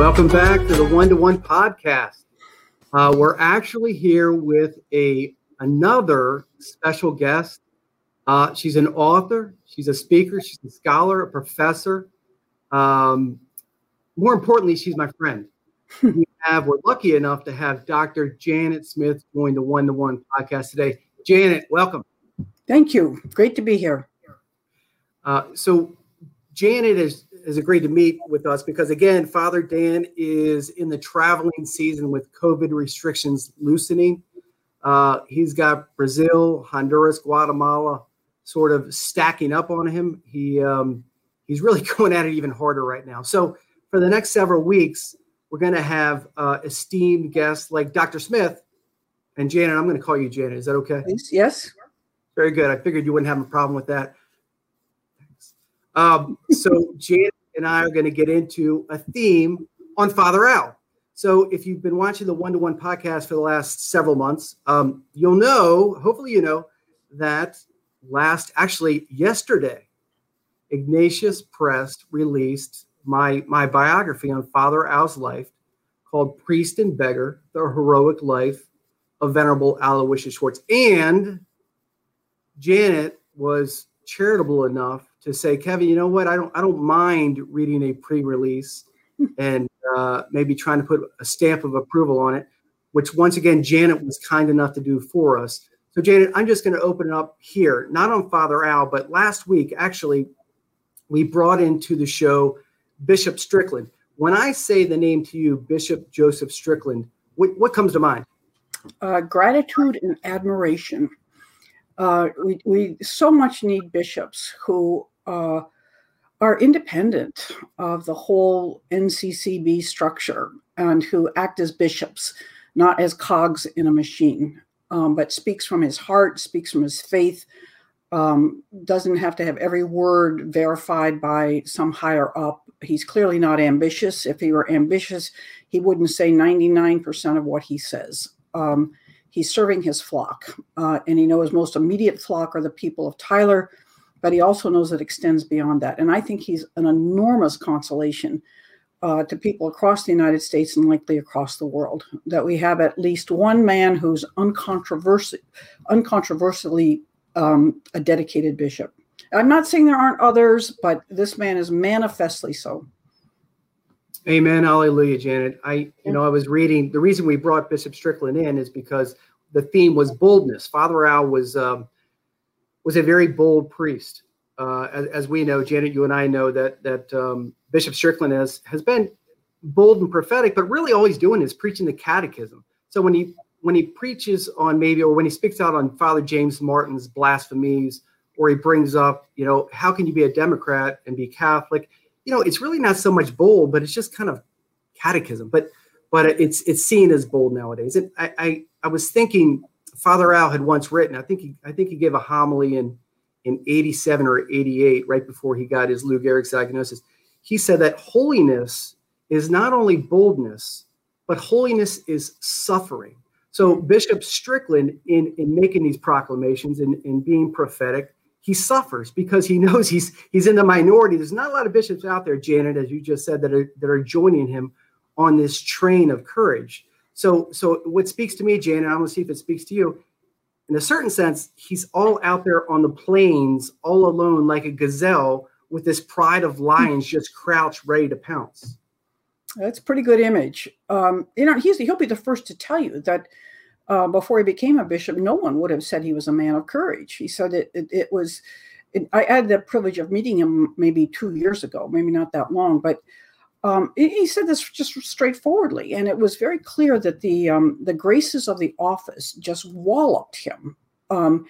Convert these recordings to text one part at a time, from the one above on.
Welcome back to the One to One podcast. Uh, we're actually here with a another special guest. Uh, she's an author, she's a speaker, she's a scholar, a professor. Um, more importantly, she's my friend. we have we're lucky enough to have Dr. Janet Smith join the One to One podcast today. Janet, welcome. Thank you. Great to be here. Uh, so, Janet is has agreed to meet with us because again, Father Dan is in the traveling season with COVID restrictions loosening. Uh, he's got Brazil, Honduras, Guatemala sort of stacking up on him. He um, he's really going at it even harder right now. So for the next several weeks, we're going to have uh, esteemed guests like Dr. Smith and Janet. I'm going to call you Janet. Is that okay? Yes. Very good. I figured you wouldn't have a problem with that. Um, so Janet and I are going to get into a theme on Father Al. So if you've been watching the One to One podcast for the last several months, um, you'll know, hopefully you know, that last, actually yesterday, Ignatius Press released my my biography on Father Al's life called Priest and Beggar: The Heroic Life of Venerable Aloysius Schwartz. And Janet was charitable enough to say, Kevin, you know what? I don't I don't mind reading a pre-release and uh, maybe trying to put a stamp of approval on it, which once again Janet was kind enough to do for us. So Janet, I'm just going to open it up here, not on Father Al, but last week actually we brought into the show Bishop Strickland. When I say the name to you, Bishop Joseph Strickland, what, what comes to mind? Uh, gratitude and admiration. Uh, we, we so much need bishops who uh, are independent of the whole NCCB structure and who act as bishops, not as cogs in a machine, um, but speaks from his heart, speaks from his faith, um, doesn't have to have every word verified by some higher up. He's clearly not ambitious. If he were ambitious, he wouldn't say 99% of what he says. Um, he's serving his flock, uh, and he knows most immediate flock are the people of Tyler but he also knows it extends beyond that. And I think he's an enormous consolation uh, to people across the United States and likely across the world that we have at least one man who's uncontroversial, uncontroversially um, a dedicated bishop. I'm not saying there aren't others, but this man is manifestly so. Amen. Hallelujah, Janet. I, you know, I was reading. The reason we brought Bishop Strickland in is because the theme was boldness. Father Al was um, was a very bold priest. Uh, as, as, we know, Janet, you and I know that that um, Bishop Strickland has has been bold and prophetic, but really all he's doing is preaching the catechism. So when he when he preaches on maybe or when he speaks out on Father James Martin's blasphemies, or he brings up, you know, how can you be a Democrat and be Catholic? You know, it's really not so much bold, but it's just kind of catechism. But but it's it's seen as bold nowadays. And I I, I was thinking Father Al had once written. I think he I think he gave a homily in in 87 or 88, right before he got his Lou Gehrig's diagnosis. He said that holiness is not only boldness, but holiness is suffering. So Bishop Strickland, in, in making these proclamations and in, in being prophetic, he suffers because he knows he's he's in the minority. There's not a lot of bishops out there, Janet, as you just said, that are that are joining him on this train of courage. So, so what speaks to me, Jane, and I'm to see if it speaks to you. In a certain sense, he's all out there on the plains, all alone, like a gazelle, with this pride of lions just crouched, ready to pounce. That's a pretty good image. Um, you know, he's he'll be the first to tell you that uh, before he became a bishop, no one would have said he was a man of courage. He said it, it, it was. It, I had the privilege of meeting him maybe two years ago, maybe not that long, but um, he said this just straightforwardly, and it was very clear that the um, the graces of the office just walloped him, um,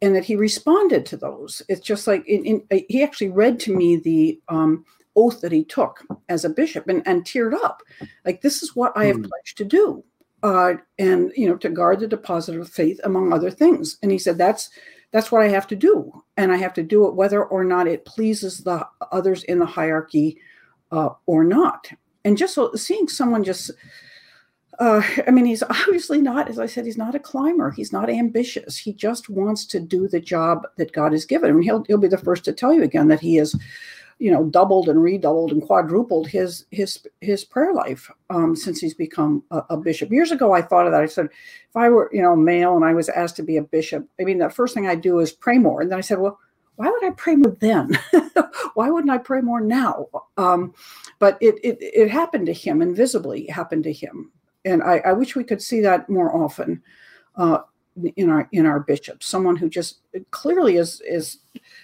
and that he responded to those. It's just like in, in, uh, he actually read to me the um, oath that he took as a bishop, and, and teared up, like this is what I have mm. pledged to do, uh, and you know to guard the deposit of faith among other things. And he said that's that's what I have to do, and I have to do it whether or not it pleases the others in the hierarchy uh, or not. And just so, seeing someone just, uh, I mean, he's obviously not, as I said, he's not a climber. He's not ambitious. He just wants to do the job that God has given him. He'll, he'll be the first to tell you again that he has, you know, doubled and redoubled and quadrupled his his his prayer life um, since he's become a, a, bishop. Years ago, I thought of that. I said, if I were, you know, male and I was asked to be a bishop, I mean, the first thing I'd do is pray more. And then I said, well, why would I pray more then? why wouldn't I pray more now? Um, but it, it it happened to him invisibly. happened to him, and I, I wish we could see that more often. Uh, in our in our bishops someone who just clearly is is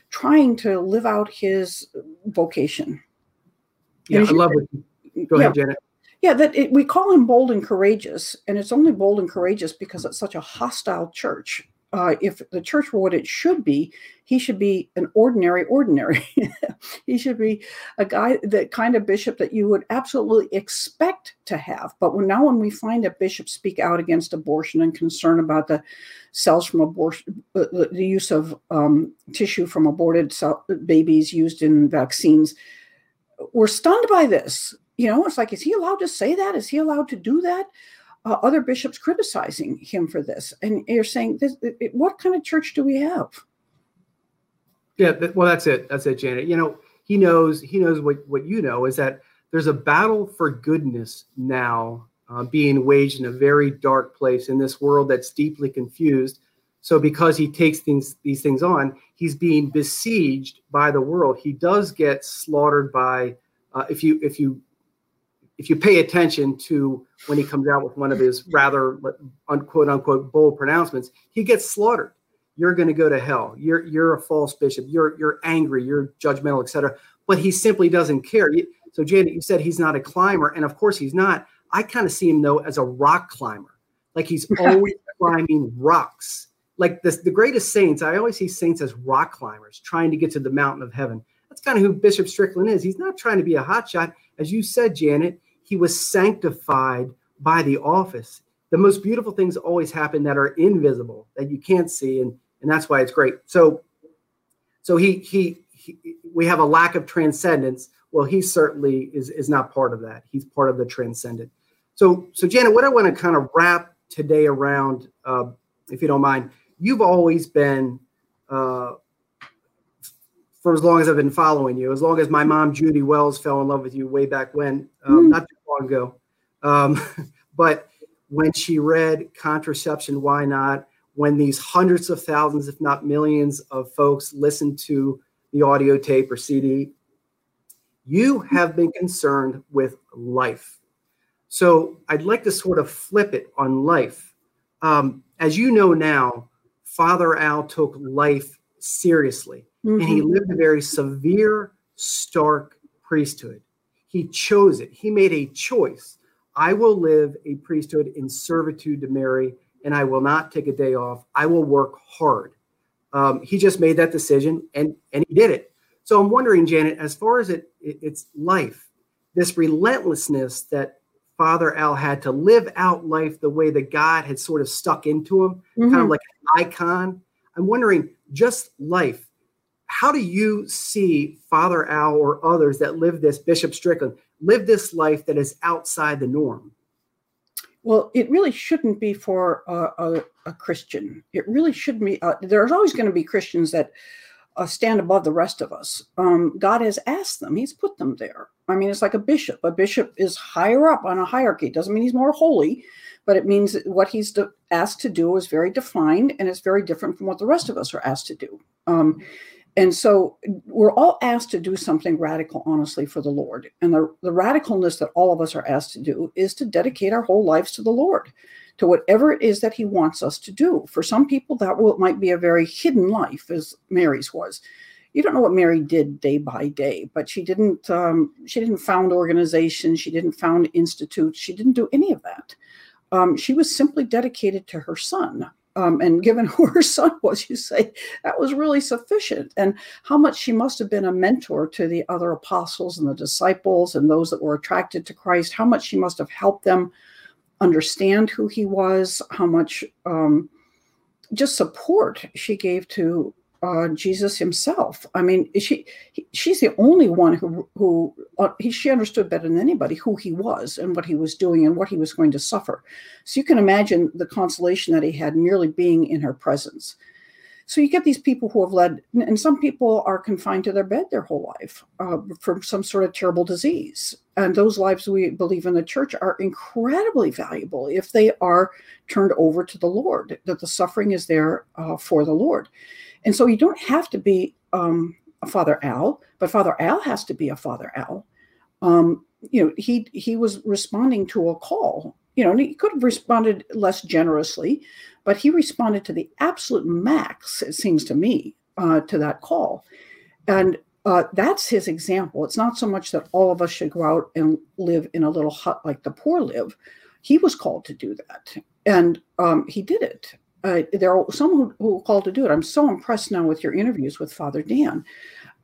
trying to live out his vocation. Yeah, I love it. Go yeah, ahead, Janet. Yeah, that it, we call him bold and courageous, and it's only bold and courageous because it's such a hostile church uh, if the church were what it should be, he should be an ordinary ordinary. he should be a guy, the kind of bishop that you would absolutely expect to have. But when, now, when we find a bishop speak out against abortion and concern about the cells from abortion, uh, the use of um, tissue from aborted cell, babies used in vaccines, we're stunned by this. You know, it's like, is he allowed to say that? Is he allowed to do that? Uh, other bishops criticizing him for this. And you're saying, this, it, what kind of church do we have? Yeah, well, that's it. That's it, Janet. You know, he knows he knows what what you know is that there's a battle for goodness now uh, being waged in a very dark place in this world that's deeply confused. So because he takes things these things on, he's being besieged by the world. He does get slaughtered by uh, if you if you if you pay attention to when he comes out with one of his rather unquote unquote bold pronouncements, he gets slaughtered. You're going to go to hell. You're you're a false bishop. You're you're angry. You're judgmental, etc. But he simply doesn't care. So Janet, you said he's not a climber, and of course he's not. I kind of see him though as a rock climber, like he's always climbing rocks. Like the the greatest saints, I always see saints as rock climbers, trying to get to the mountain of heaven. That's kind of who Bishop Strickland is. He's not trying to be a hotshot, as you said, Janet he was sanctified by the office. The most beautiful things always happen that are invisible, that you can't see, and and that's why it's great. So, so he he, he we have a lack of transcendence. Well, he certainly is is not part of that. He's part of the transcendent. So, so Janet, what I want to kind of wrap today around, uh, if you don't mind, you've always been uh, for as long as I've been following you, as long as my mom Judy Wells fell in love with you way back when, um, mm. not too long ago. Um, but when she read Contraception, Why Not? When these hundreds of thousands, if not millions, of folks listened to the audio tape or CD, you have been concerned with life. So I'd like to sort of flip it on life. Um, as you know now, Father Al took life seriously, mm-hmm. and he mm-hmm. lived a very severe, stark priesthood. He chose it. He made a choice. I will live a priesthood in servitude to Mary, and I will not take a day off. I will work hard. Um, he just made that decision, and and he did it. So I'm wondering, Janet, as far as it, it it's life, this relentlessness that Father Al had to live out life the way that God had sort of stuck into him, mm-hmm. kind of mm-hmm. like an icon. I'm wondering, just life how do you see Father Al or others that live this, Bishop Strickland, live this life that is outside the norm? Well, it really shouldn't be for a, a, a Christian. It really shouldn't be. Uh, there's always going to be Christians that uh, stand above the rest of us. Um, God has asked them, He's put them there. I mean, it's like a bishop. A bishop is higher up on a hierarchy. It doesn't mean he's more holy, but it means what he's de- asked to do is very defined and it's very different from what the rest of us are asked to do. Um, and so we're all asked to do something radical, honestly, for the Lord. And the, the radicalness that all of us are asked to do is to dedicate our whole lives to the Lord, to whatever it is that He wants us to do. For some people, that will, might be a very hidden life, as Mary's was. You don't know what Mary did day by day, but she didn't. Um, she didn't found organizations. She didn't found institutes. She didn't do any of that. Um, she was simply dedicated to her son um, and given who her son was, you say that was really sufficient. And how much she must have been a mentor to the other apostles and the disciples and those that were attracted to Christ, how much she must have helped them understand who he was, how much um, just support she gave to uh, Jesus himself. I mean, she she's the only one who who uh, he, she understood better than anybody who he was and what he was doing and what he was going to suffer. So you can imagine the consolation that he had merely being in her presence. So you get these people who have led, and some people are confined to their bed their whole life uh, from some sort of terrible disease. And those lives we believe in the church are incredibly valuable if they are turned over to the Lord, that the suffering is there uh, for the Lord. And so you don't have to be um, a Father Al, but Father Al has to be a Father Al. Um, you know, he he was responding to a call. You know, and he could have responded less generously, but he responded to the absolute max. It seems to me uh, to that call, and uh, that's his example. It's not so much that all of us should go out and live in a little hut like the poor live. He was called to do that, and um, he did it. Uh, there are some who, who were called to do it. I'm so impressed now with your interviews with Father Dan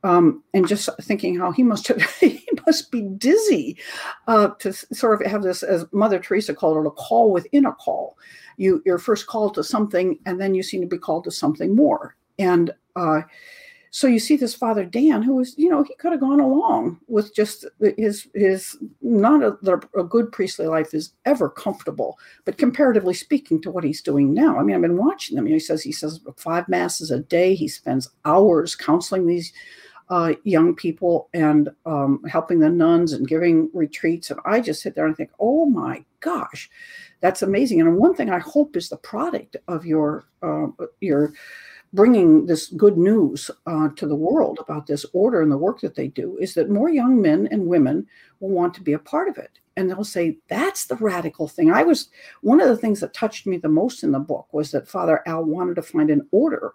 um, and just thinking how he must have, he must be dizzy uh, to sort of have this, as Mother Teresa called it, a call within a call. You you're first called to something, and then you seem to be called to something more. And uh, so you see this Father Dan, who was, you know, he could have gone along with just his his not a, a good priestly life is ever comfortable, but comparatively speaking to what he's doing now. I mean, I've been watching him. he says he says five masses a day. He spends hours counseling these uh, young people and um, helping the nuns and giving retreats. And I just sit there and think, oh my gosh, that's amazing. And one thing I hope is the product of your uh, your bringing this good news uh, to the world about this order and the work that they do is that more young men and women will want to be a part of it and they'll say that's the radical thing i was one of the things that touched me the most in the book was that father al wanted to find an order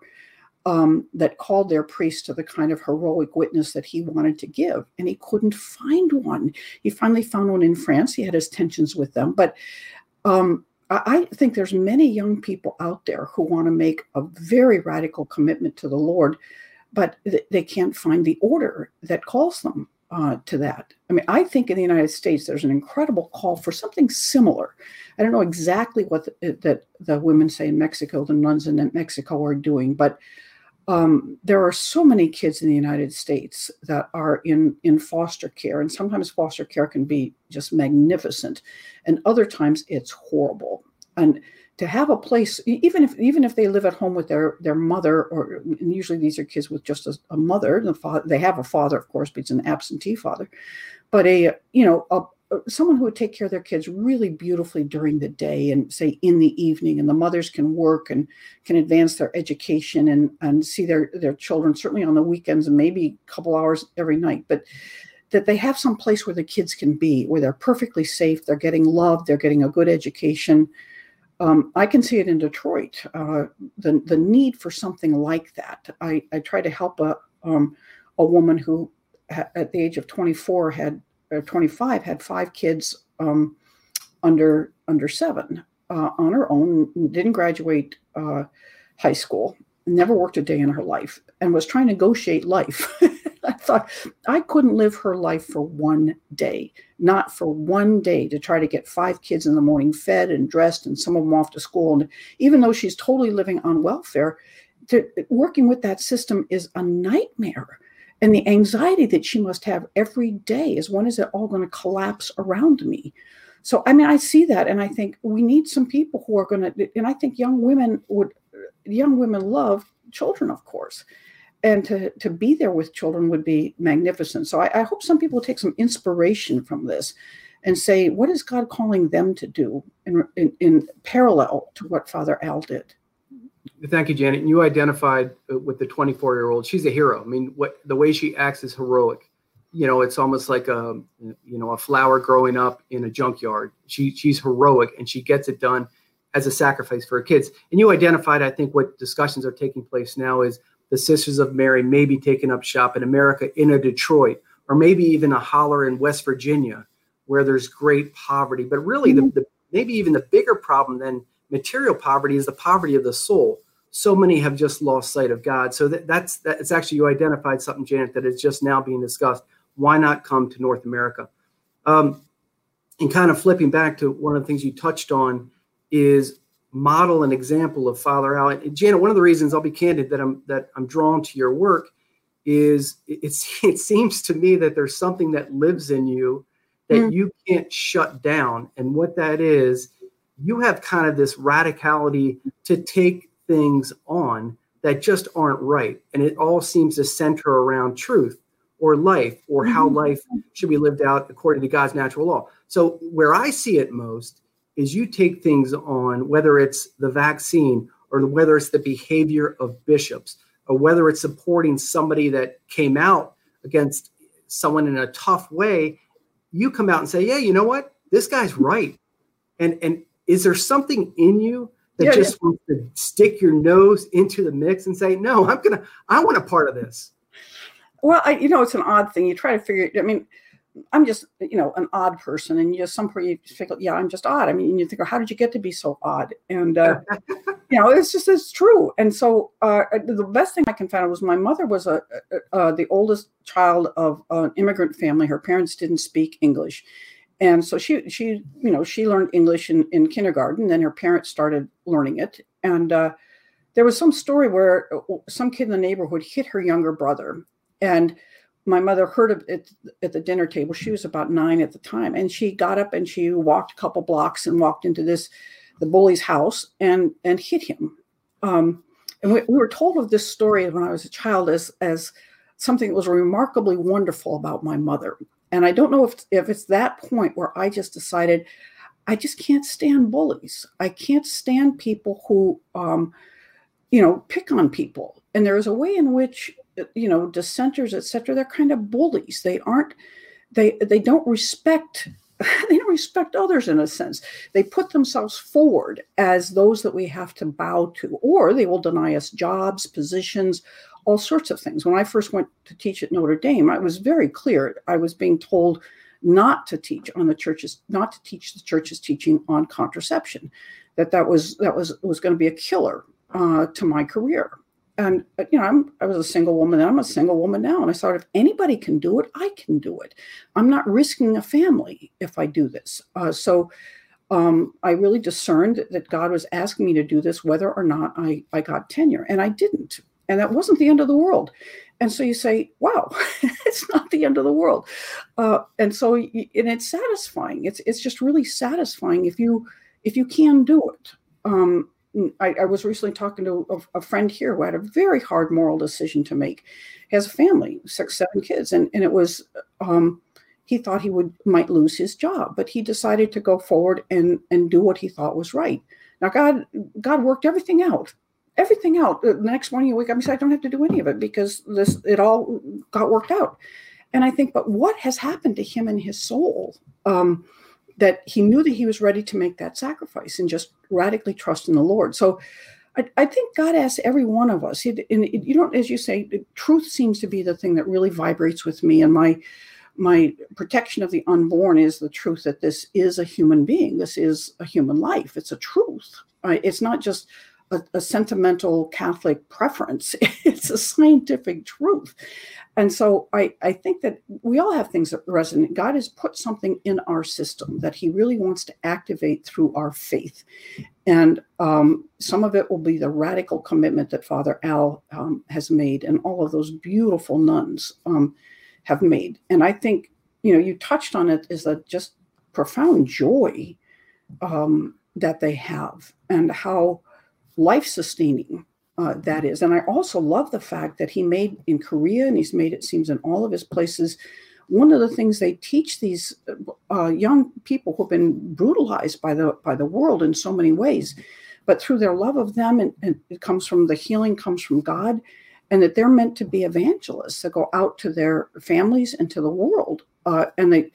um, that called their priest to the kind of heroic witness that he wanted to give. And he couldn't find one. He finally found one in France. He had his tensions with them. But um, I think there's many young people out there who want to make a very radical commitment to the Lord, but they can't find the order that calls them uh, to that. I mean, I think in the United States there's an incredible call for something similar. I don't know exactly what the, that the women say in Mexico, the nuns in Mexico are doing, but um, there are so many kids in the United States that are in in foster care, and sometimes foster care can be just magnificent, and other times it's horrible. And to have a place, even if even if they live at home with their their mother, or usually these are kids with just a, a mother, the father they have a father, of course, but it's an absentee father, but a you know a, someone who would take care of their kids really beautifully during the day and say in the evening and the mothers can work and can advance their education and, and see their, their children certainly on the weekends and maybe a couple hours every night but that they have some place where the kids can be where they're perfectly safe they're getting love they're getting a good education um, I can see it in Detroit. Uh, the the need for something like that. I, I try to help a um, a woman who, at the age of 24, had or 25 had five kids um, under under seven uh, on her own didn't graduate uh, high school never worked a day in her life and was trying to negotiate life. I thought i couldn't live her life for one day not for one day to try to get five kids in the morning fed and dressed and some of them off to school. And even though she's totally living on welfare to, working with that system is a nightmare and the anxiety that she must have every day is when is it all going to collapse around me? So i mean i see that and i think we need some people who are going to and i think young women would young women love children of course. And to to be there with children would be magnificent. So i, I hope some people take some inspiration from this and say what is god calling them to do in, in, in parallel to what father al did Thank you, Janet. You identified uh, with the 24 year old. She's a hero. I mean, what the way she acts is heroic. You know, it's almost like a you know a flower growing up in a junkyard. She she's heroic and she gets it done as a sacrifice for her kids. And you identified, I think, what discussions are taking place now is the Sisters of Mary may be taking up shop in America in a Detroit or maybe even a holler in West Virginia where there's great poverty. But really, mm-hmm. the, the maybe even the bigger problem than material poverty is the poverty of the soul. So many have just lost sight of God. So that, that's that. It's actually you identified something, Janet, that is just now being discussed. Why not come to North America? Um, and kind of flipping back to one of the things you touched on is model an example of Father Al. And Janet, one of the reasons I'll be candid that I'm that I'm drawn to your work is it's it seems to me that there's something that lives in you that mm. you can't shut down. And what that is you have kind of this radicality to take things on that just aren't right. And it all seems to center around truth or life or how mm-hmm. life should be lived out according to God's natural law. So, where I see it most is you take things on, whether it's the vaccine or whether it's the behavior of bishops or whether it's supporting somebody that came out against someone in a tough way, you come out and say, "Yeah, you know what? This guy's right." And and is there something in you that yeah, just yeah. wants to stick your nose into the mix and say, "No, I'm gonna, I want a part of this." Well, I, you know, it's an odd thing. You try to figure. I mean, I'm just, you know, an odd person, and you just some point you think, yeah, I'm just odd. I mean, you think, oh, how did you get to be so odd? And uh, you know, it's just it's true. And so uh, the best thing I can find out was my mother was a, a, the oldest child of an immigrant family. Her parents didn't speak English, and so she she you know she learned English in in kindergarten. Then her parents started learning it, and uh, there was some story where uh, some kid in the neighborhood hit her younger brother, and my mother heard of it at the dinner table. She was about nine at the time, and she got up and she walked a couple blocks and walked into this the bully's house and and hit him. Um, and we, we, were told of this story when I was a child as as something that was remarkably wonderful about my mother. And I don't know if if it's that point where I just decided I just can't stand bullies. I can't stand people who um, you know pick on people. And there is a way in which you know dissenters etc they're kind of bullies they aren't they they don't respect they don't respect others in a sense they put themselves forward as those that we have to bow to or they will deny us jobs positions all sorts of things. When i first went to teach at notre dame i was very clear. I was being told not to teach on the church's not to teach the church's teaching on contraception that that was that was was going to be a killer uh, to my career. And uh, you know I'm, i was a single woman and i'm a single woman now and i thought if anybody can do it i can do it. I'm not risking a family if i do this. Uh, so um, i really discerned that god was asking me to do this whether or not i, I got tenure and i didn't and that wasn't the end of the world. And so you say wow it's not the end of the world. Uh, and so and it's satisfying. It's it's just really satisfying if you if you can do it. Um, I, I, was recently talking to a, a, friend here who had a very hard moral decision to make. He has a family, six, seven kids, and, and it was um, he thought he would might lose his job, but he decided to go forward and and do what he thought was right. Now God God worked everything out, everything out. The next morning you wake up and say, I don't have to do any of it because this it all got worked out. And I think, but what has happened to him and his soul? Um, that he knew that he was ready to make that sacrifice and just radically trust in the Lord. So I, I think God asks every one of us, it, and it, you don't, as you say, truth seems to be the thing that really vibrates with me. And my, my protection of the unborn is the truth that this is a human being. This is a human life. It's a truth. Right? It's not just a, a, sentimental Catholic preference. It's a scientific truth. And so I, I think that we all have things that resonate. God has put something in our system that He really wants to activate through our faith. And um, some of it will be the radical commitment that Father Al um, has made, and all of those beautiful nuns um, have made. And I think, you know, you touched on it is that just profound joy um, that they have and how life sustaining uh, that is. And I also love the fact that he made in Korea, and he's made it seems in all of his places. One of the things they teach these uh, young people who've been brutalized by the by the world in so many ways, but through their love of them, and, and it comes from the healing comes from God, and that they're meant to be evangelists that go out to their families and to the world, uh, and they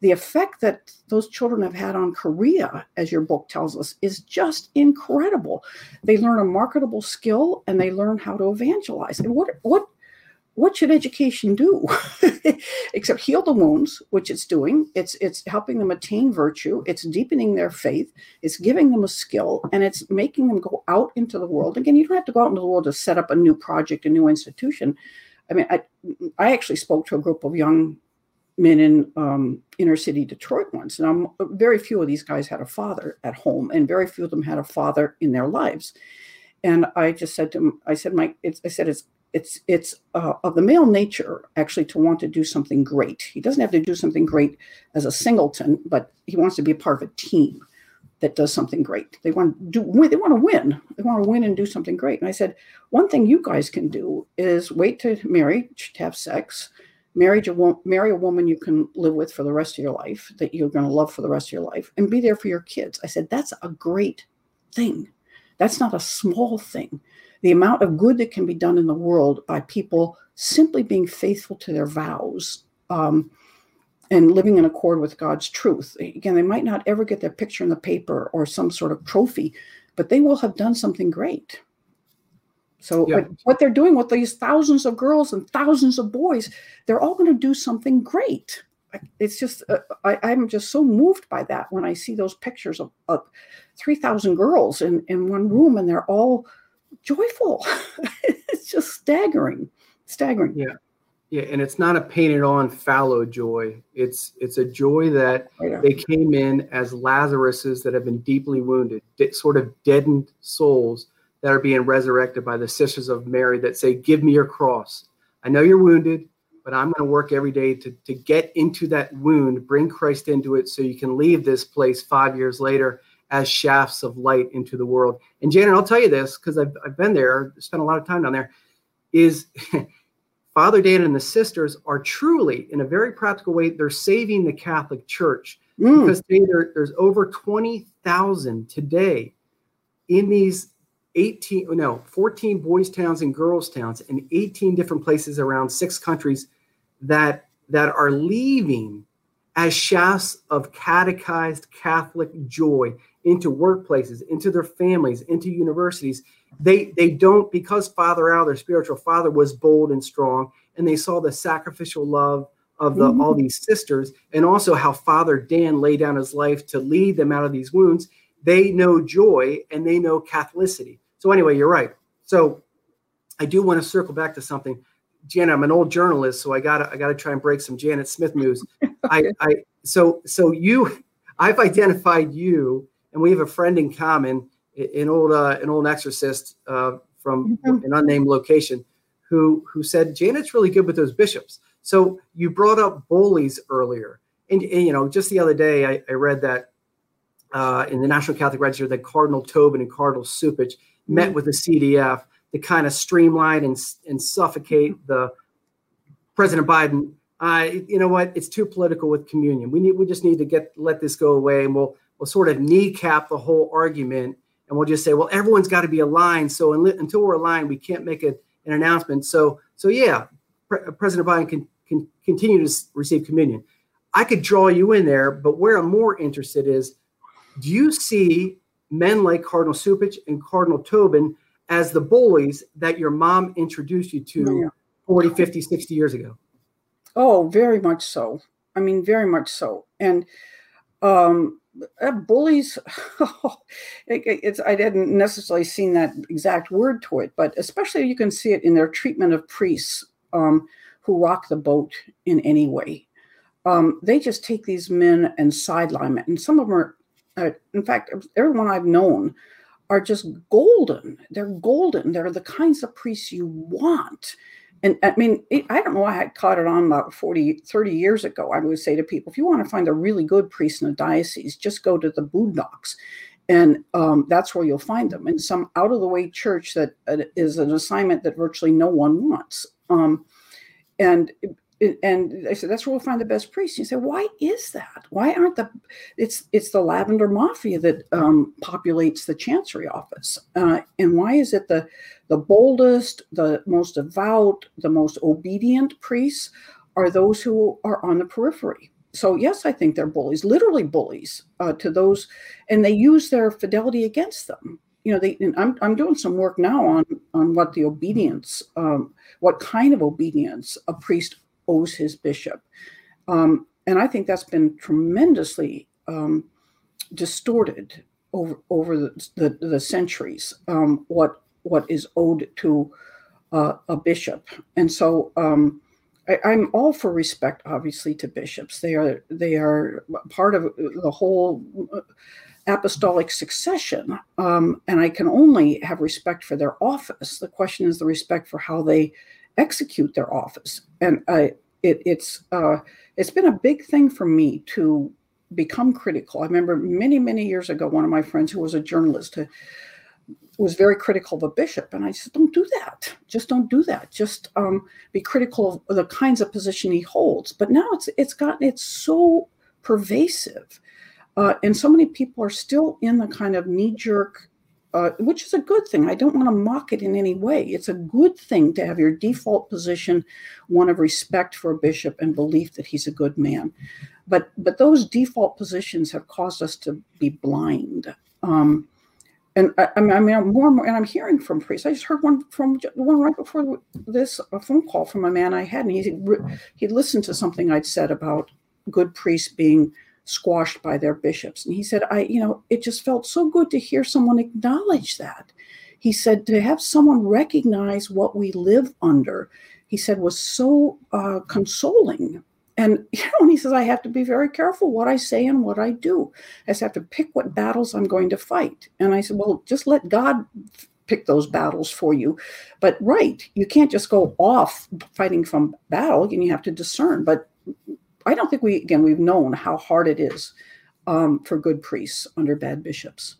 the effect that those children have had on Korea, as your book tells us, is just incredible. They learn a marketable skill and they learn how to evangelize. And what what what should education do? Except heal the wounds which it's doing. It's it's helping them attain virtue. It's deepening their faith. It's giving them a skill and it's making them go out into the world. Again you don't have to go out into the world to set up a new project a new institution. I mean i i actually spoke to a group of young men in um, inner city Detroit once, and I'm, very few of these guys had a father at home, and very few of them had a father in their lives. And I just said to him, I said, Mike, I said it's it's it's uh, of the male nature actually to want to do something great. He doesn't have to do something great as a singleton, but he wants to be a part of a team. that does something great. They want to do they want to win. They want to win and do something great. And I said, one thing you guys can do is wait to marry, to have sex, marry a, marry a woman you can live with for the rest of your life, that you're going to love for the rest of your life, and be there for your kids. I said, that's a great thing. That's not a small thing. The amount of good that can be done in the world by people simply being faithful to their vows. Um, and living in accord with God's truth. Again, they might not ever get their picture in the paper or some sort of trophy, but they will have done something great. So, yeah. what they're doing with these thousands of girls and thousands of boys, they're all going to do something great. It's just, uh, I, am just so moved by that when I see those pictures of, of 3,000 girls in, in one room and they're all joyful. it's just staggering, staggering. Yeah. Yeah, and it's not a painted on fallow joy. It's it's a joy that they came in as Lazaruses that have been deeply wounded, sort of deadened souls that are being resurrected by the sisters of Mary that say, "Give me your cross. I know you're wounded, but I'm going to work every day to to get into that wound, bring Christ into it, so you can leave this place five years later as shafts of light into the world." And Janet, I'll tell you this because I've I've been there, spent a lot of time down there. Is Father Dan and the sisters are truly, in a very practical way, they're saving the Catholic Church mm. because they, there, there's over 20,000 today in these 18, no, 14 boys' towns and girls' towns in 18 different places around six countries that that are leaving as shafts of catechized Catholic joy into workplaces, into their families, into universities. They they don't because Father Al, their spiritual father, was bold and strong, and they saw the sacrificial love of the mm-hmm. all these sisters, and also how Father Dan laid down his life to lead them out of these wounds. They know joy and they know Catholicity. So anyway, you're right. So I do want to circle back to something. Janet, I'm an old journalist, so I gotta I gotta try and break some Janet Smith news. I, I so so you I've identified you and we have a friend in common, an old uh, an old exorcist uh, from mm-hmm. an unnamed location, who who said Janet's really good with those bishops. So you brought up bullies earlier, and, and you know just the other day I, I read that uh, in the National Catholic Register that Cardinal Tobin and Cardinal mm-hmm. met with the CDF to kind of streamline and and suffocate the President Biden. Uh, you know what? It's too political with communion. We need we just need to get let this go away, and we'll we'll sort of kneecap the whole argument and we'll just say, well, everyone's got to be aligned. So until we're aligned, we can't make a, an announcement. So, so yeah, Pre- President Biden can, can continue to receive communion. I could draw you in there, but where I'm more interested is, do you see men like Cardinal Cupich and Cardinal Tobin as the bullies that your mom introduced you to yeah. 40, 50, 60 years ago? Oh, very much so. I mean, very much so. And um, uh, bullies it, it's i hadn't necessarily seen that exact word to it but especially you can see it in their treatment of priests um, who rock the boat in any way um, they just take these men and sideline them and some of them are in fact everyone i've known are just golden they're golden they're the kinds of priests you want and I mean, it, I don't know. Why I caught it on about 40, 30 years ago. I would say to people, if you want to find a really good priest in a diocese, just go to the boondocks. And um, that's where you'll find them in some out of the way church that uh, is an assignment that virtually no one wants. Um, and and I said that's where we'll find the best priests. You say, why is that? Why aren't the? It's it's the lavender mafia that um, populates the chancery office, uh, and why is it the the boldest, the most devout, the most obedient priests are those who are on the periphery? So yes, I think they're bullies, literally bullies uh, to those, and they use their fidelity against them. You know, they. And I'm I'm doing some work now on on what the obedience, um, what kind of obedience a priest owes his bishop. Um, and I think that's been tremendously um, distorted over over the, the, the centuries. Um, what what is owed to uh, a bishop, and so um, I, am all for respect, obviously, to bishops. They are they are part of the whole apostolic succession, um, and I can only have respect for their office. The question is the respect for how they execute their office. And I, it, it's uh, it's been a big thing for me to become critical. I remember many, many years ago, one of my friends who was a journalist uh, was very critical of a bishop. And I said, don't do that. Just don't do that. Just um, be critical of the kinds of position he holds. But now it's it's gotten it's so pervasive. Uh, and so many people are still in the kind of knee jerk uh, which is a good thing. I don't want to mock it in any way. It's a good thing to have your default position one of respect for a bishop and belief that he's a good man. But but those default positions have caused us to be blind. Um, and I, I, mean, I'm more and more, and I'm hearing from priests. I just heard one from one right before this, a phone call from a man I had, and he he listened to something I'd said about good priests being squashed by their bishops. And he said, I, you know, it just felt so good to hear someone acknowledge that. He said, to have someone recognize what we live under, he said, was so uh, consoling. And, you know, and he says, I have to be very careful what I say and what I do. I just have to pick what battles I'm going to fight. And I said, well, just let God pick those battles for you. But right, you can't just go off fighting from battle and you have to discern. But I don't think we, again, we've known how hard it is um, for good priests under bad bishops.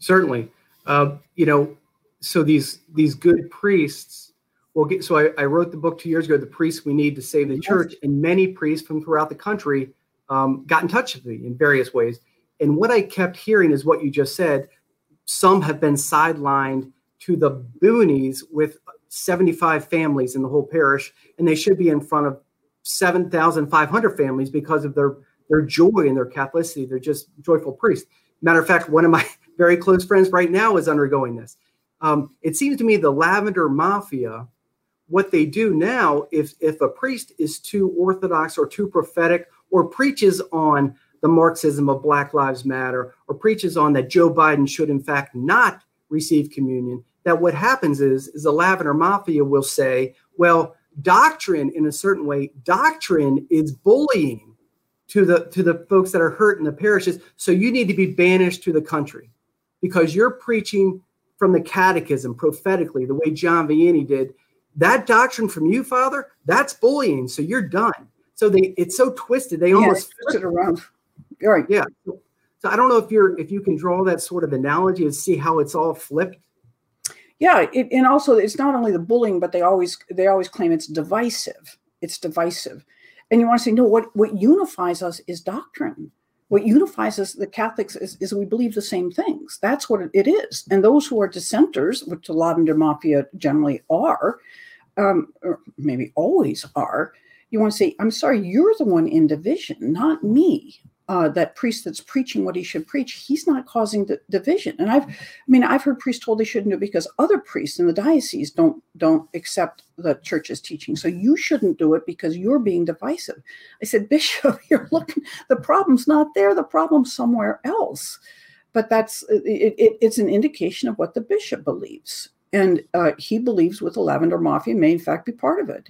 Certainly. Uh, you know, so these these good priests will get. So I, I, wrote the book two years ago, "The Priests We Need to Save the Church," and many priests from throughout the country um, got in touch with me in various ways. And what I kept hearing is what you just said. Some have been sidelined to the boonies with 75 families in the whole parish, and they should be in front of 7,500 families because of their their joy and their Catholicity. They're just joyful priests. Matter of fact, one of my very close friends right now is undergoing this. Um, it seems to me the lavender mafia, what they do now, if if a priest is too orthodox or too prophetic or preaches on the Marxism of Black Lives Matter or preaches on that Joe Biden should in fact not receive communion, that what happens is is the lavender mafia will say, well, doctrine in a certain way doctrine is bullying to the to the folks that are hurt in the parishes. So you need to be banished to the country because you're preaching from the catechism prophetically the way john vianney did. That doctrine from you father that's bullying. So you're done. So they it's so twisted. They almost twist it around. All right. Yeah. So i don't know if you're if you can draw that sort of analogy and see how it's all flipped yeah it, and also it's not only the bullying but they always they always claim it's divisive. It's divisive. And you want to say no what what unifies us is doctrine. What unifies us the catholics is, is we believe the same things. That's what it is. And those who are dissenters which the lavender mafia generally are um, or maybe always are you want to say i'm sorry you're the one in division not me uh, that priest that's preaching what he should preach, he's not causing the division. And I've, I mean, I've heard priests told they shouldn't do it because other priests in the diocese don't don't accept the church's teaching. So you shouldn't do it because you're being divisive. I said, Bishop, you're looking. The problem's not there. The problem's somewhere else. But that's it, it, it's an indication of what the bishop believes, and uh, he believes with the Lavender Mafia may in fact be part of it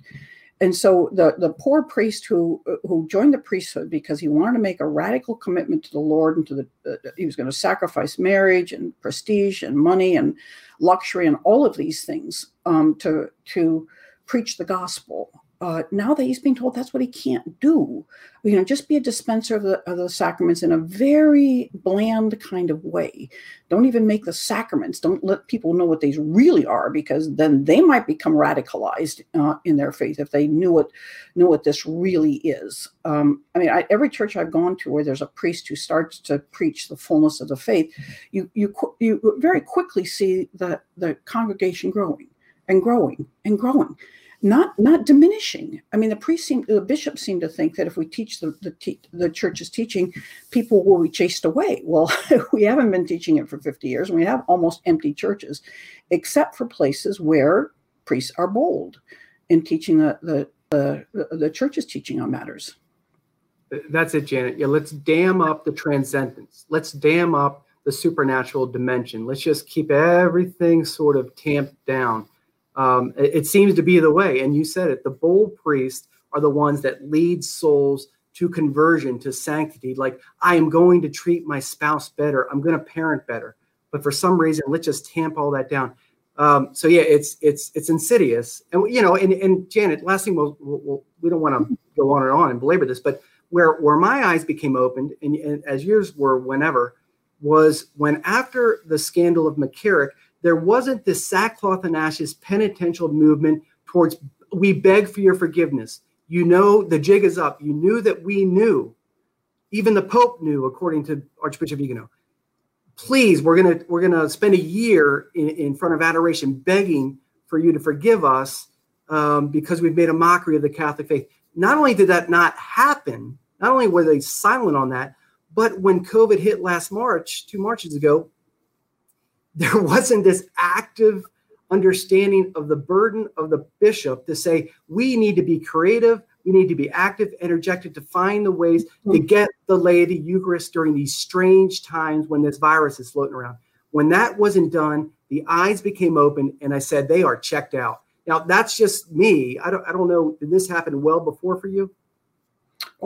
and so the the poor priest who who joined the priesthood because he wanted to make a radical commitment to the Lord and to the uh, he was going to sacrifice marriage and prestige and money and luxury and all of these things um, to to preach the gospel uh, now that he's being told that's what he can't do, you know, just be a dispenser of the, of the sacraments in a very bland kind of way. Don't even make the sacraments. Don't let people know what these really are, because then they might become radicalized uh, in their faith if they knew what knew what this really is. Um, I mean, I, every church I've gone to where there's a priest who starts to preach the fullness of the faith, you you you very quickly see the the congregation growing and growing and growing not not diminishing. I mean, the priest seem, the bishops seem to think that if we teach the the, te- the church's teaching, people will be chased away. Well, we haven't been teaching it for fifty years, and we have almost empty churches, except for places where priests are bold in teaching the the the, the church's teaching on matters. That's it, Janet. Yeah, let's dam up the transcendence. Let's dam up the supernatural dimension. Let's just keep everything sort of tamped down um, it, it, seems to be the way. And you said it the bold priests are the ones that lead souls to conversion, to sanctity. Like, I am going to treat my spouse better, I'm going to parent better. But for some reason, let's just tamp all that down. Um, so yeah, it's it's it's insidious, and you know, and, and Janet, last thing we'll, we'll, we don't want to go on and on and belabor this, but where where my eyes became opened, and, and as yours were, whenever, was when after the scandal of McCarrick, there wasn't this sackcloth and ashes penitential movement towards we beg for your forgiveness. You know the jig is up. You knew that we knew, even the Pope knew, according to Archbishop Vigano. Please, we're gonna we're gonna spend a year in, in front of adoration begging for you to forgive us um, because we've made a mockery of the Catholic faith. Not only did that not happen, not only were they silent on that, but when COVID hit last March, two Marches ago, there wasn't this active understanding of the burden of the bishop to say, we need to be creative, we need to be active, interjected to find the ways to hmm. get the laity Eucharist during these strange times when this virus is floating around. When that wasn't done, the eyes became open, and I said, they are checked out. Now that's just me. I don't I don't know. Did this happen well before for you?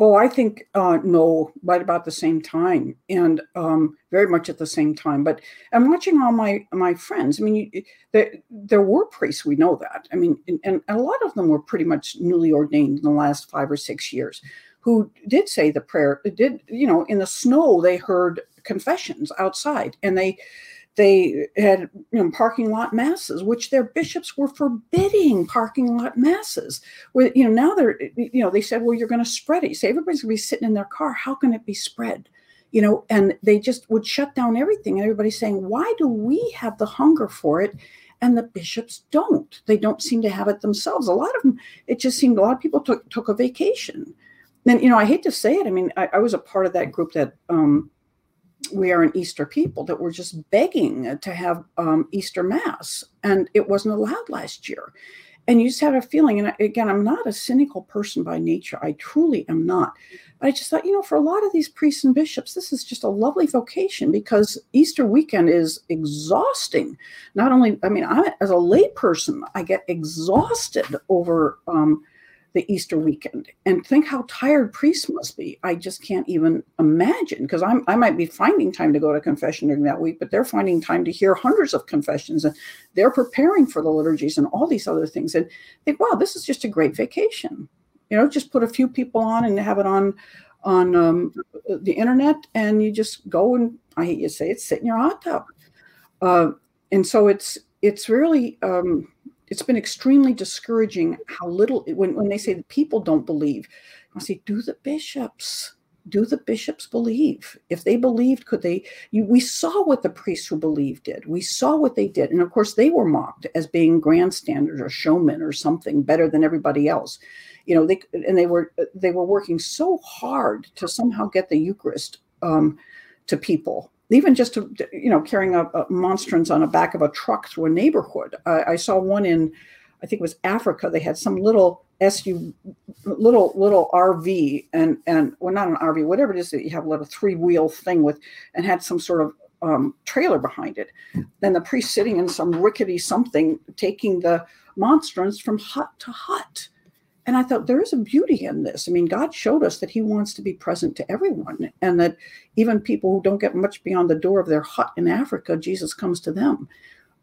Oh, I think uh, no, right about the same time, and um, very much at the same time. But I'm watching all my my friends. I mean, you, there there were priests. We know that. I mean, and, and a lot of them were pretty much newly ordained in the last five or six years, who did say the prayer. Did you know in the snow they heard confessions outside, and they they had you know, parking lot masses, which their bishops were forbidding parking lot masses. With you know now they're you know they said, well, you're going to spread it. You say everybody's going to be sitting in their car. How can it be spread? You know, and they just would shut down everything. And everybody's saying, why do we have the hunger for it? And the bishops don't. They don't seem to have it themselves. A lot of them, it just seemed a lot of people took took a vacation. And you know, I hate to say it. I mean, I, I was a part of that group that. um we are an Easter people that were just begging to have um, Easter Mass, and it wasn't allowed last year. And you just had a feeling, and again, I'm not a cynical person by nature. I truly am not. But I just thought, you know, for a lot of these priests and bishops, this is just a lovely vocation because Easter weekend is exhausting. Not only, I mean, I as a layperson, I get exhausted over um, the Easter weekend and think how tired priests must be. I just can't even imagine because I might be finding time to go to confession during that week, but they're finding time to hear hundreds of confessions and they're preparing for the liturgies and all these other things. And think, wow, this is just a great vacation. You know, just put a few people on and have it on on um, the internet, and you just go and I hate you say it, sit in your hot tub. Uh, and so it's it's really um, it's been extremely discouraging how little when, when they say the people don't believe i say do the bishops do the bishops believe? If they believed could they you, we saw what the priests who believed did. We saw what they did. And of course they were mocked as being grandstanders or showmen or something better than everybody else. You know they and they were they were working so hard to somehow get the eucharist um, to people even just to, you know carrying a, a, monstrance on the back of a truck through a neighborhood. I, I, saw one in, I think it was Africa. They had some little SU, little little RV, and and well not an RV, whatever it is that you have a little three wheel thing with, and had some sort of um, trailer behind it. Then the priest sitting in some rickety something, taking the monstrance from hut to hut and I thought there is a beauty in this. I mean, God showed us that He wants to be present to everyone, and that even people who don't get much beyond the door of their hut in Africa, Jesus comes to them.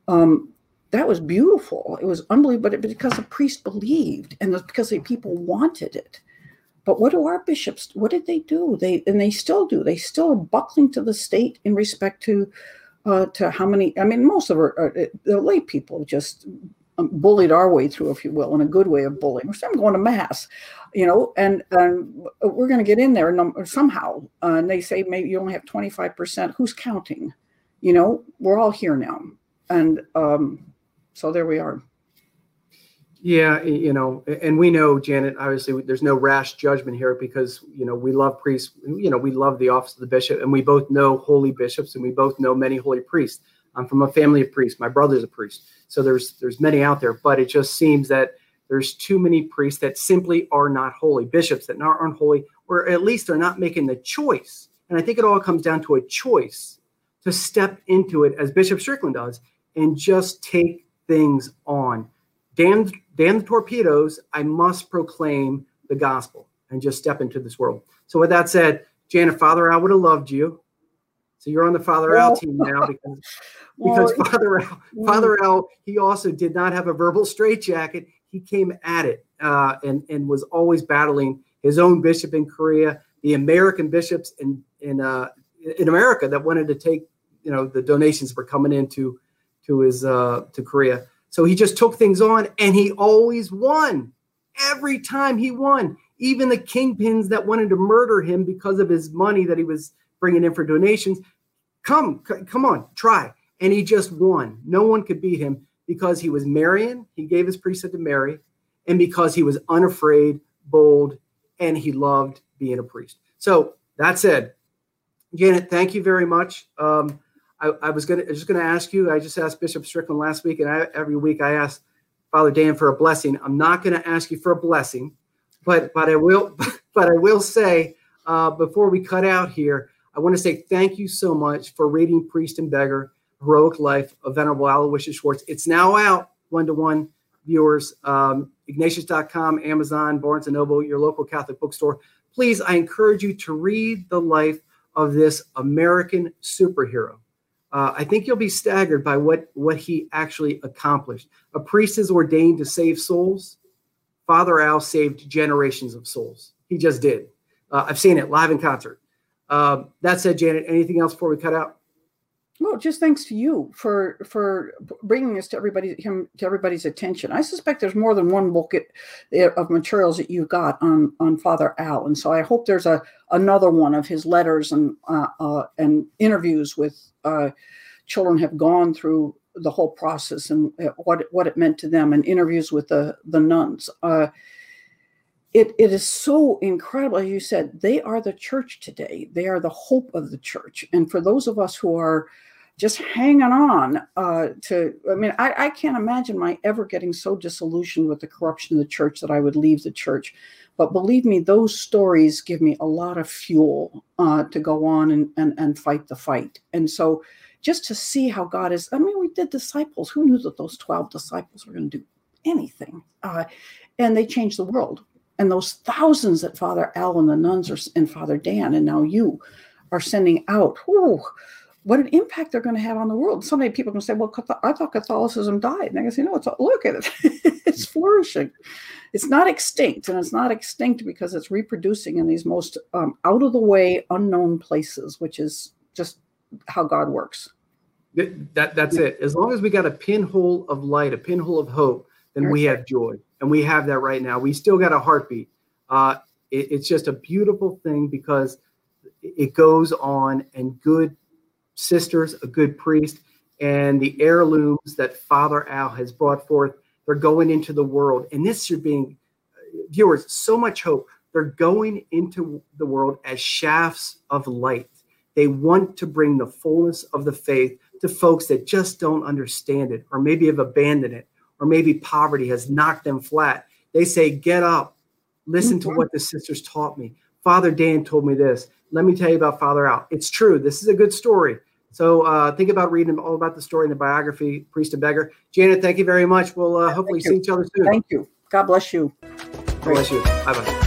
Um, that was beautiful. It was unbelievable, but because the priest believed and because the people wanted it. But what do our bishops? What did they do? They and they still do. They still are buckling to the state in respect to uh, to how many. I mean, most of our, uh, the lay people just bullied our way through, if you will, in a good way of bullying. So I'm going to mass, you know, and, and we're going to get in there somehow. Uh, and they say maybe you only have 25%. Who's counting? You know, we're all here now. And um, so there we are. Yeah, you know, and we know, Janet, obviously there's no rash judgment here because, you know, we love priests, you know, we love the office of the bishop and we both know holy bishops and we both know many holy priests. I'm from a family of priests. My brother's a priest. So there's there's many out there, but it just seems that there's too many priests that simply are not holy, bishops that aren't holy, or at least they're not making the choice. And I think it all comes down to a choice to step into it as Bishop Strickland does and just take things on. Damn, damn the torpedoes. I must proclaim the gospel and just step into this world. So with that said, Janet, Father, I would have loved you. So you're on the Father Al team now because because Father Al, Father Al, he also did not have a verbal straitjacket. He came at it uh, and and was always battling his own bishop in Korea, the American bishops in in uh, in America that wanted to take you know the donations were coming into to his uh, to Korea. So he just took things on, and he always won. Every time he won, even the kingpins that wanted to murder him because of his money that he was bringing in for donations, come, come on, try. And he just won. No one could beat him because he was Marian. He gave his priesthood to Mary, and because he was unafraid, bold, and he loved being a priest. So that said, Janet, thank you very much. Um, I, I, was gonna just gonna ask you. I just asked Bishop Strickland last week, and I, every week I ask Father Dan for a blessing. I'm not gonna ask you for a blessing, but but I will. But I will say uh, before we cut out here, I want to say thank you so much for reading Priest and Beggar: Heroic Life of Venerable Aloysius Schwartz. It's now out one to one viewers. Um, Ignatius.com, Amazon, Barnes and Noble, your local Catholic bookstore. Please, I encourage you to read the life of this American superhero. Uh, I think you'll be staggered by what, what he actually accomplished. A priest is ordained to save souls. Father Al saved generations of souls. He just did. Uh, I've seen it live in concert. Uh, that said, Janet, anything else before we cut out? Well, just thanks to you for for bringing this to everybody him to everybody's attention. I suspect there's more than one book of materials that you got on on Father Al, and so I hope there's a another one of his letters and uh, uh, and interviews with uh, children have gone through the whole process and uh, what what it meant to them, and interviews with the the nuns. It, it is so incredible. As you said, they are the church today. They are the hope of the church. And for those of us who are just hanging on uh, to, I mean, I, I can't imagine my ever getting so disillusioned with the corruption of the church that I would leave the church. But believe me, those stories give me a lot of fuel uh, to go on and, and, and fight the fight. And so just to see how God is, I mean, we did disciples. Who knew that those 12 disciples were going to do anything? Uh, and they changed the world and those thousands that Father Al and the nuns are, and Father Dan and now you are sending out. Whew, what an impact they're going to have on the world. So many people can say, "Well, I thought Catholicism died," and I can say, "No, it's look at it; it's flourishing. It's not extinct, and it's not extinct because it's reproducing in these most um, out of the way, unknown places, which is just how God works." That that's it. As long as we got a pinhole of light, a pinhole of hope, then we have joy and we have that right now. We still got a heartbeat. Uh, it, it's just a beautiful thing because it goes on, and good sisters, a good priest, and the heirlooms that Father Al has brought forth, they're going into the world. And this should be, viewers, so much hope. They're going into the world as shafts of light. They want to bring the fullness of the faith to folks that just don't understand it or maybe have abandoned it or maybe poverty has knocked them flat. They say, Get up, listen to mm-hmm. what the sisters taught me. Father Dan told me this. Let me tell you about Father Al. It's true. This is a good story. So uh, think about reading all about the story in the biography, Priest and Beggar. Janet, thank you very much. We'll uh, hopefully see each other soon. Thank you. God bless you. God bless you. Bye bye.